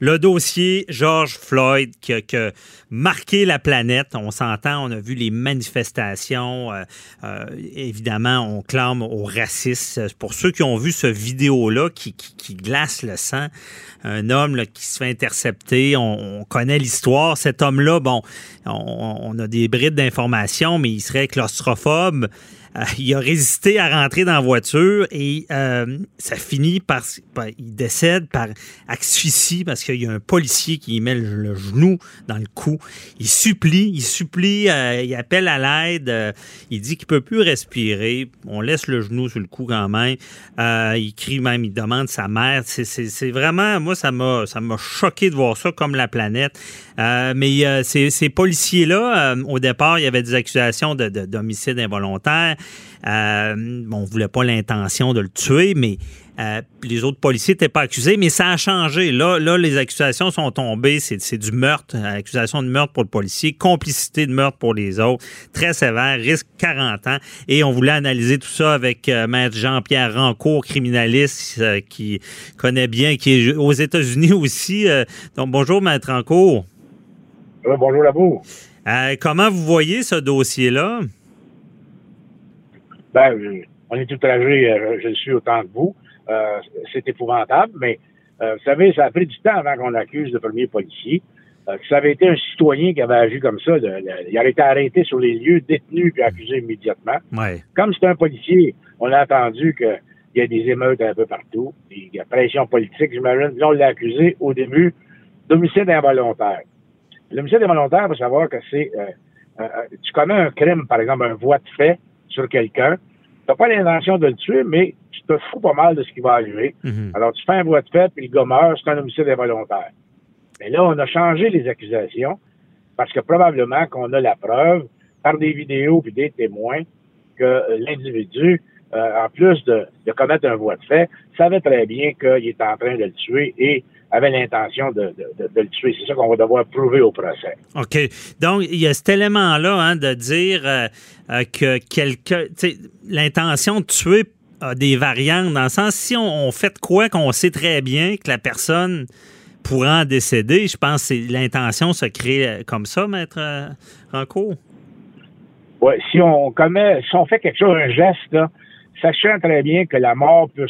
Le dossier George Floyd qui a, marqué la planète, on s'entend, on a vu les manifestations. Euh, euh, évidemment, on clame au racisme. Pour ceux qui ont vu ce vidéo-là qui, glace le sang, un homme qui se fait intercepter, on, connaît l'histoire. Cet homme-là, bon, on, on, a des brides d'informations, mais il serait claustrophobe. Euh, il a résisté à rentrer dans la voiture et euh, ça finit par, Il décède par asphyxie parce qu'il y a un policier qui met le, genou dans le cou. Il supplie, il supplie, euh, il appelle à l'aide. il dit qu'il peut plus respirer. On laisse le genou sur le cou quand même. il crie même, il demande sa mère. C'est vraiment, moi, ça m'a choqué de voir ça comme la planète. mais ces, ces policiers-là, au départ, il y avait des accusations d'homicide de, involontaire. Euh, bon, on voulait pas l'intention de le tuer, mais euh, les autres policiers n'étaient pas accusés, mais ça a changé. Là, là les accusations sont tombées. C'est du meurtre, accusation de meurtre pour le policier, complicité de meurtre pour les autres, très sévère, risque 40 ans. Et on voulait analyser tout ça avec euh, Maître Jean-Pierre Rancourt, criminaliste qui connaît bien, qui est aux États-Unis aussi. donc, bonjour, Maître Rancourt. bonjour vous. comment vous voyez ce dossier-là? Ben, on est tout âgé, euh, je le suis autant que vous. Euh, c'est épouvantable, mais euh, vous savez, ça a pris du temps avant qu'on accuse le premier policier. ça avait été un citoyen qui avait agi comme ça, il aurait été arrêté sur les lieux, détenu puis accusé immédiatement. Comme c'était un policier, on a entendu qu'il y a des émeutes un peu partout, il y a pression politique, j'imagine. On l'a accusé au début d'homicide involontaire. L'homicide involontaire, il faut savoir que c'est tu commets un crime, par exemple, un voie de fait, sur quelqu'un. Tu n'as pas l'intention de le tuer, mais tu te fous pas mal de ce qui va arriver. Mhm. Alors, tu fais un voie de fait, puis le gars meurt, c'est un homicide involontaire. Mais là, on a changé les accusations parce que probablement qu'on a la preuve par des vidéos puis des témoins que l'individu, euh, en plus de, de, commettre un voie de fait, savait très bien qu'il était en train de le tuer et avait l'intention de, le tuer. C'est ça qu'on va devoir prouver au procès. OK. Donc, il y a cet élément-là hein, de dire euh, euh, que quelqu'un. L'intention de tuer a des variantes, dans le sens, si on, fait quoi qu'on sait très bien que la personne pourra en décéder, je pense que l'intention se crée comme ça, Maître Rancourt. Oui, si on commet, si on fait quelque chose, un geste, sachant très bien que la mort peut,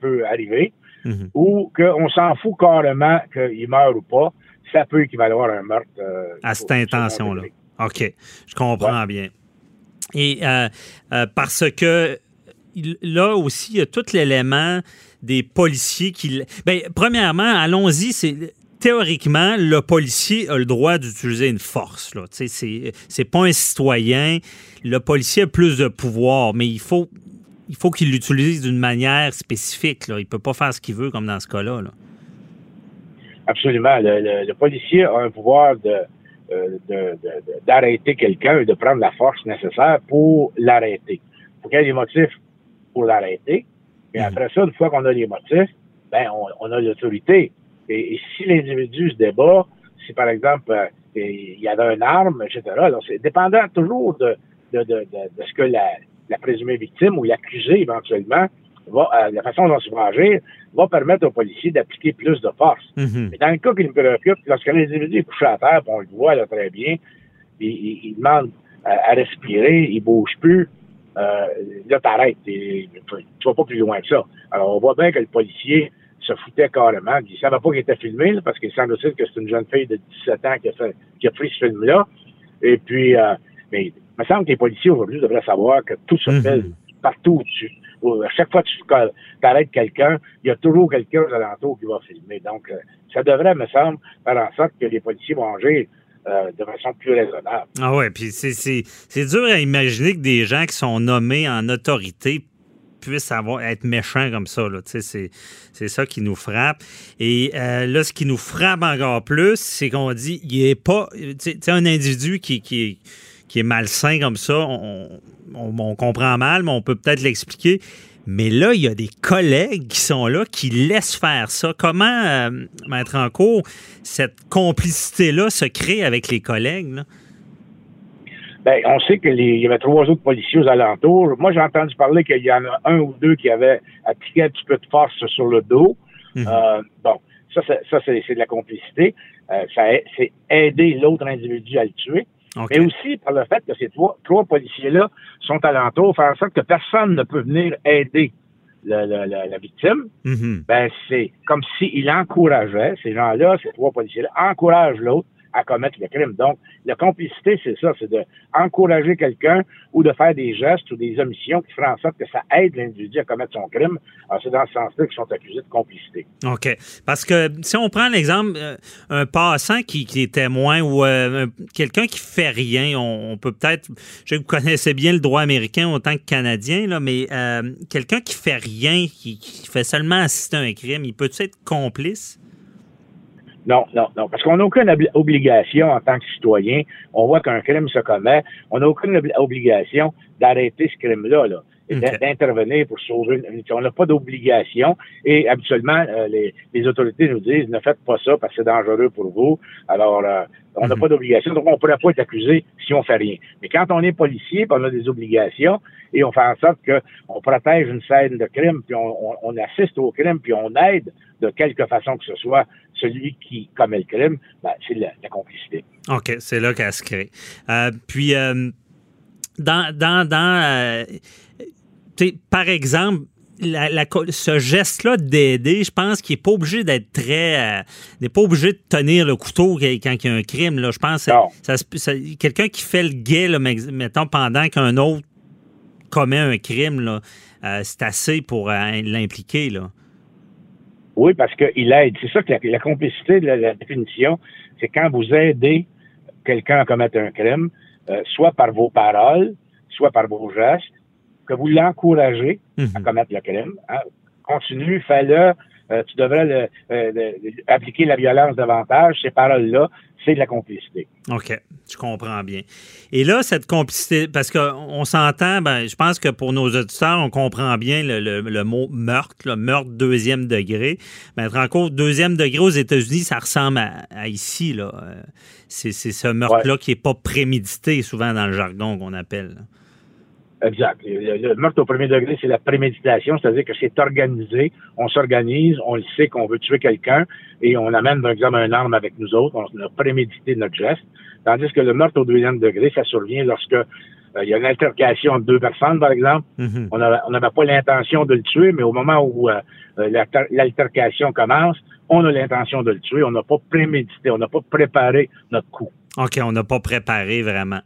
peut arriver, Mhm. ou qu'on s'en fout carrément qu'il meurt ou pas, ça peut équivaloir à un meurtre. Euh, à cette intention-là. OK, je comprends bien. Et euh, euh, parce que là aussi, il y a tout l'élément des policiers qui. Bien, premièrement, allons-y, c'est. Théoriquement, le policier a le droit d'utiliser une force. Ce C'est pas un citoyen. Le policier a plus de pouvoir, mais il faut, il faut qu'il l'utilise d'une manière spécifique. Là. Il ne peut pas faire ce qu'il veut, comme dans ce cas-là. Absolument. Le, policier a un pouvoir euh, de, d'arrêter quelqu'un et de prendre la force nécessaire pour l'arrêter. Il faut qu'il y ait des motifs pour l'arrêter. Et mhm. après ça, une fois qu'on a les motifs, ben, on, a l'autorité. Et, si l'individu se débat, si par exemple euh, il y avait une arme, etc., alors c'est dépendant toujours de, de, de, ce que la, la présumée victime ou l'accusé éventuellement, va, euh, la façon dont il va agir va permettre aux policiers d'appliquer plus de force. Mhm. Mais dans le cas qui nous préoccupe, lorsque l'individu est couché à terre, on le voit là, très bien, il, demande à, respirer, il bouge plus, euh, là, t'arrêtes. Tu vas pas plus loin que ça. Alors, on voit bien que le policier se foutait carrément. Il savait pas qu'il était filmé, parce qu'il semble-t-il que c'est une jeune fille de 17 ans qui a, fait, qui a pris ce film-là. Et puis, euh, mais il me semble que les policiers aujourd'hui devraient savoir que tout se mhm. fait partout. à chaque fois que tu arrêtes quelqu'un, il y a toujours quelqu'un aux alentours qui va filmer. Donc, euh, ça devrait, me semble, faire en sorte que les policiers vont agir euh, de façon plus raisonnable. Ah ouais, puis c'est dur à imaginer que des gens qui sont nommés en autorité puisse avoir, être méchant comme ça. C'est, c'est ça qui nous frappe. Et euh, là, ce qui nous frappe encore plus, c'est qu'on dit il est pas. Tu un individu qui, qui, qui, est malsain comme ça, on, on, comprend mal, mais on peut peut-être l'expliquer. Mais là, il y a des collègues qui sont là, qui laissent faire ça. Comment, euh, mettre en cours, cette complicité-là se crée avec les collègues? Là? Ben, on sait qu'il y avait trois autres policiers aux alentours. Moi, j'ai entendu parler qu'il y en a un ou deux qui avaient appliqué un petit peu de force sur le dos. Mhm. euh, bon, ça, ça c'est de la complicité. Euh, ça c'est aider l'autre individu à le tuer. Mais aussi par le fait que ces trois, trois policiers-là sont alentours, faire en sorte que personne ne peut venir aider la victime. Mhm. Ben, c'est comme s'il encourageait, ces gens-là, ces trois policiers-là, encouragent l'autre à commettre le crime. Donc, la complicité, c'est ça, c'est d'encourager quelqu'un ou de faire des gestes ou des omissions qui feraient en sorte que ça aide l'individu à commettre son crime. Alors, c'est dans ce sens-là qu'ils sont accusés de complicité. OK. Parce que si on prend l'exemple, euh, un passant qui, est témoin ou euh, quelqu'un qui fait rien, on, peut peut-être, je vous connaissez bien le droit américain autant que canadien, là, mais euh, quelqu'un qui fait rien, qui, qui, fait seulement assister à un crime, il peut être complice? Non, non, non. Parce qu'on n'a aucune obligation en tant que citoyen. On voit qu'un crime se commet. On n'a aucune obligation d'arrêter ce crime-là. Là d'intervenir pour sauver une On n'a pas d'obligation et habituellement, euh, les, les, autorités nous disent ne faites pas ça parce que c'est dangereux pour vous. Alors, euh, on n'a mhm. pas d'obligation, donc on ne pourrait pas être accusé si on fait rien. Mais quand on est policier, on a des obligations et on fait en sorte qu'on protège une scène de crime, puis on, on, assiste au crime, puis on aide de quelque façon que ce soit celui qui commet le crime, ben, c'est la, complicité. OK, c'est là qu'elle se crée. Euh, puis, dans, dans, dans par exemple, ce geste-là d'aider, je pense qu'il n'est pas obligé d'être très. Euh, n'est pas obligé de tenir le couteau quand il y a un crime. Là. Je pense que quelqu'un qui fait le guet, mettons, pendant qu'un autre commet un crime, euh, c'est assez pour euh, l'impliquer. Oui, parce qu'il aide. C'est ça que la, complicité de la, définition, c'est quand vous aidez quelqu'un à commettre un crime, soit par vos paroles, soit par vos gestes, que vous l'encouragez à mhm. commettre le crime. Hein. Continue, fais-le. Euh, tu devrais euh, appliquer la violence davantage. Ces paroles-là, c'est de la complicité. OK, je comprends bien. Et là, cette complicité, parce qu'on s'entend, ben, je pense que pour nos auditeurs, on comprend bien le, mot meurtre, le meurtre deuxième degré. Mais en encore deuxième degré aux États-Unis, ça ressemble à, ici. Là. Euh, c'est, ce meurtre-là qui n'est pas prémédité, souvent dans le jargon qu'on appelle. Exact. Le, meurtre au premier degré, c'est la préméditation, c'est-à-dire que c'est organisé, on s'organise, on le sait qu'on veut tuer quelqu'un et on amène, par exemple, un arme avec nous autres, on a prémédité notre geste. Tandis que le meurtre au deuxième degré, ça survient lorsque euh, il y a une altercation entre deux personnes, par exemple. Mm-hmm. On n'avait pas l'intention de le tuer, mais au moment où euh, euh, l'altercation commence, on a l'intention de le tuer. On n'a pas prémédité, on n'a pas préparé notre coup. OK, on n'a pas préparé vraiment.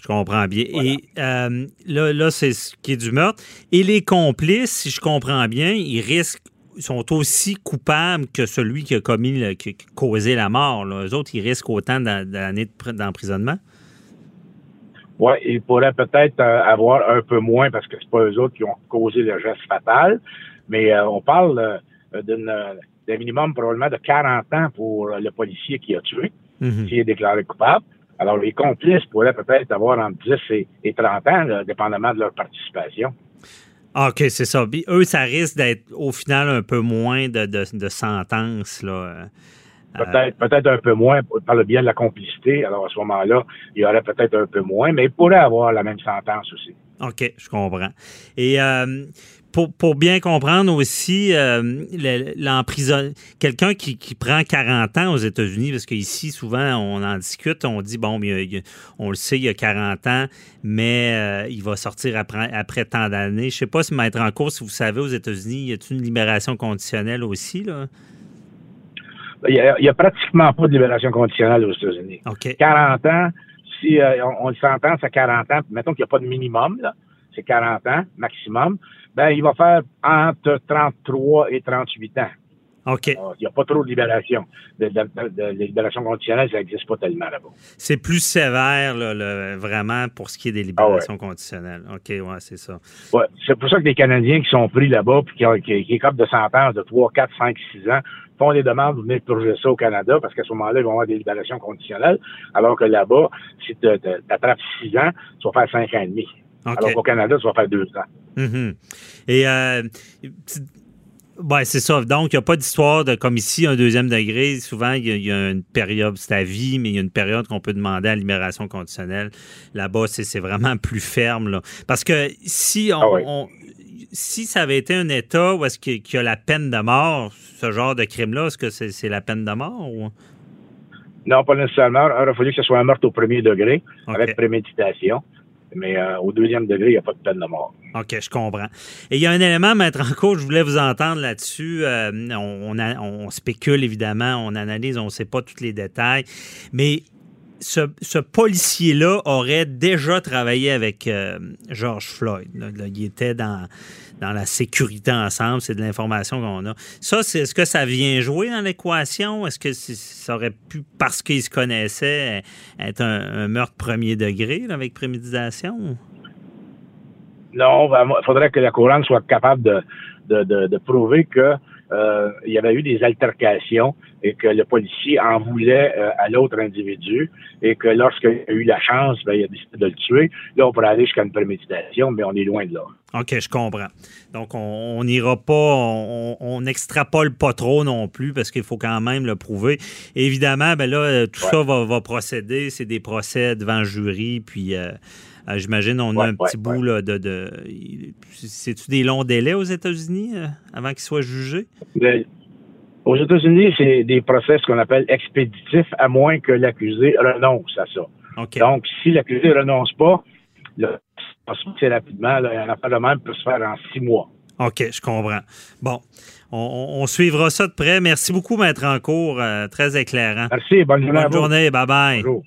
Je comprends bien. Et euh, là, là c'est ce qui est du meurtre. Et les complices, si je comprends bien, ils risquent sont aussi coupables que celui qui a commis, qui a causé la mort. Là. Eux autres, ils risquent autant d'années d'emprisonnement? Oui, ils pourraient peut-être euh, avoir un peu moins parce que c'est pas eux autres qui ont causé le geste fatal, mais euh, on parle d'un minimum probablement de 40 ans pour le policier qui a tué, mm-hmm. qui est déclaré coupable. Alors, les complices pourraient peut-être avoir entre 10 et, 30 ans, dépendamment de leur participation. Ah, OK, c'est ça. eux, ça risque d'être au final un peu moins de, de, sentences. Là. Euh, peut-être, peut-être un peu moins par le biais de la complicité. Alors, à ce moment-là, il y aurait peut-être un peu moins, mais ils pourraient avoir la même sentence aussi. OK, je comprends. Et euh, pour, bien comprendre aussi euh, l'emprisonnement, quelqu'un qui, prend 40 ans aux États-Unis, parce qu'ici, souvent, on en discute, on dit, bon, on le sait, il y a 40 ans, mais euh, il va sortir après, après tant d'années. Je ne sais pas si mettre en cause, si vous savez, aux États-Unis, y a une libération conditionnelle aussi, là? Il n'y a, pratiquement pas de libération conditionnelle aux États-Unis. 40 ans, si euh, on, on s'entend, à 40 ans, mettons qu'il n'y a pas de minimum, c'est 40 ans maximum ben, il va faire entre 33 et 38 ans. OK. Il n'y a pas trop de libération. De, de- de- de libération conditionnelle, ça n'existe pas tellement là-bas. C'est plus sévère, là, le- vraiment, pour ce qui est des libérations conditionnelles. OK, ouais, c'est ça. Ouais, c'est pour ça que les Canadiens qui sont pris là-bas, puis qui, ont- qui, qui écopent de sentence de 3, 4, 5, 6 ans, font des demandes pour venir purger ça au Canada, parce qu'à ce moment-là, ils vont avoir des libérations conditionnelles, alors que là-bas, si tu attrapes 6 ans, tu vas faire 5 ans et demi. Alors qu'au Canada, tu vas faire 2 ans. Mhm. Et, euh, ouais, c'est ça. Donc, il n'y a pas d'histoire de comme ici, un deuxième degré. Souvent, il y, a- il y a une période, c'est à vie, mais il y a une période qu'on peut demander à libération conditionnelle. Là-bas, c'est vraiment plus ferme. Là. Parce que si on, Ah on- si ça avait été un État où est-ce qu'il y a la peine de mort, ce genre de crime-là, est-ce que c'est la peine de mort? Ou? Non, pas nécessairement. Il aurait fallu que ce soit un meurtre au premier degré, OK. avec préméditation. Mais euh, au deuxième degré, il n'y a pas de peine de mort. OK, je comprends. Et il y a un élément, Maître cours, je voulais vous entendre là-dessus. Euh, on, on on spécule, évidemment, on analyse, on ne sait pas tous les détails. Mais ce, policier-là aurait déjà travaillé avec euh, George Floyd. il était dans, dans la sécurité ensemble. C'est de l'information qu'on a. Ça, c'est, est-ce que ça vient jouer dans l'équation? Est-ce que ça aurait pu, parce qu'ils se connaissaient, être un, meurtre premier degré avec préméditation? Non, il faudrait que la couronne soit capable de, de, de prouver que euh, il y avait eu des altercations et que le policier en voulait euh, à l'autre individu et que lorsqu'il a eu la chance, ben, il a décidé de le tuer. Là, on pourrait aller jusqu'à une préméditation, mais on est loin de là. OK, je comprends. Donc, on n'ira pas, on n'extrapole pas trop non plus parce qu'il faut quand même le prouver. Évidemment, ben là, tout Ouais. ça va, va procéder. C'est des procès devant le jury. Puis, euh, euh, j'imagine, on a Ouais, un petit bout là, de. de C'est-tu des longs délais aux États-Unis euh, avant qu'ils soient jugés? Le- aux États-Unis, c'est des procès ce qu'on appelle expéditifs, à moins que l'accusé renonce à ça. Donc, si l'accusé renonce pas, là, ça se fait rapidement, là, un affaire de même peut se faire en six mois. OK, je comprends. Bon, on, suivra ça de près. Merci beaucoup, Maître Encourt. euh, très éclairant. Merci, bonne journée Bonne journée. Bye-bye. Bonjour.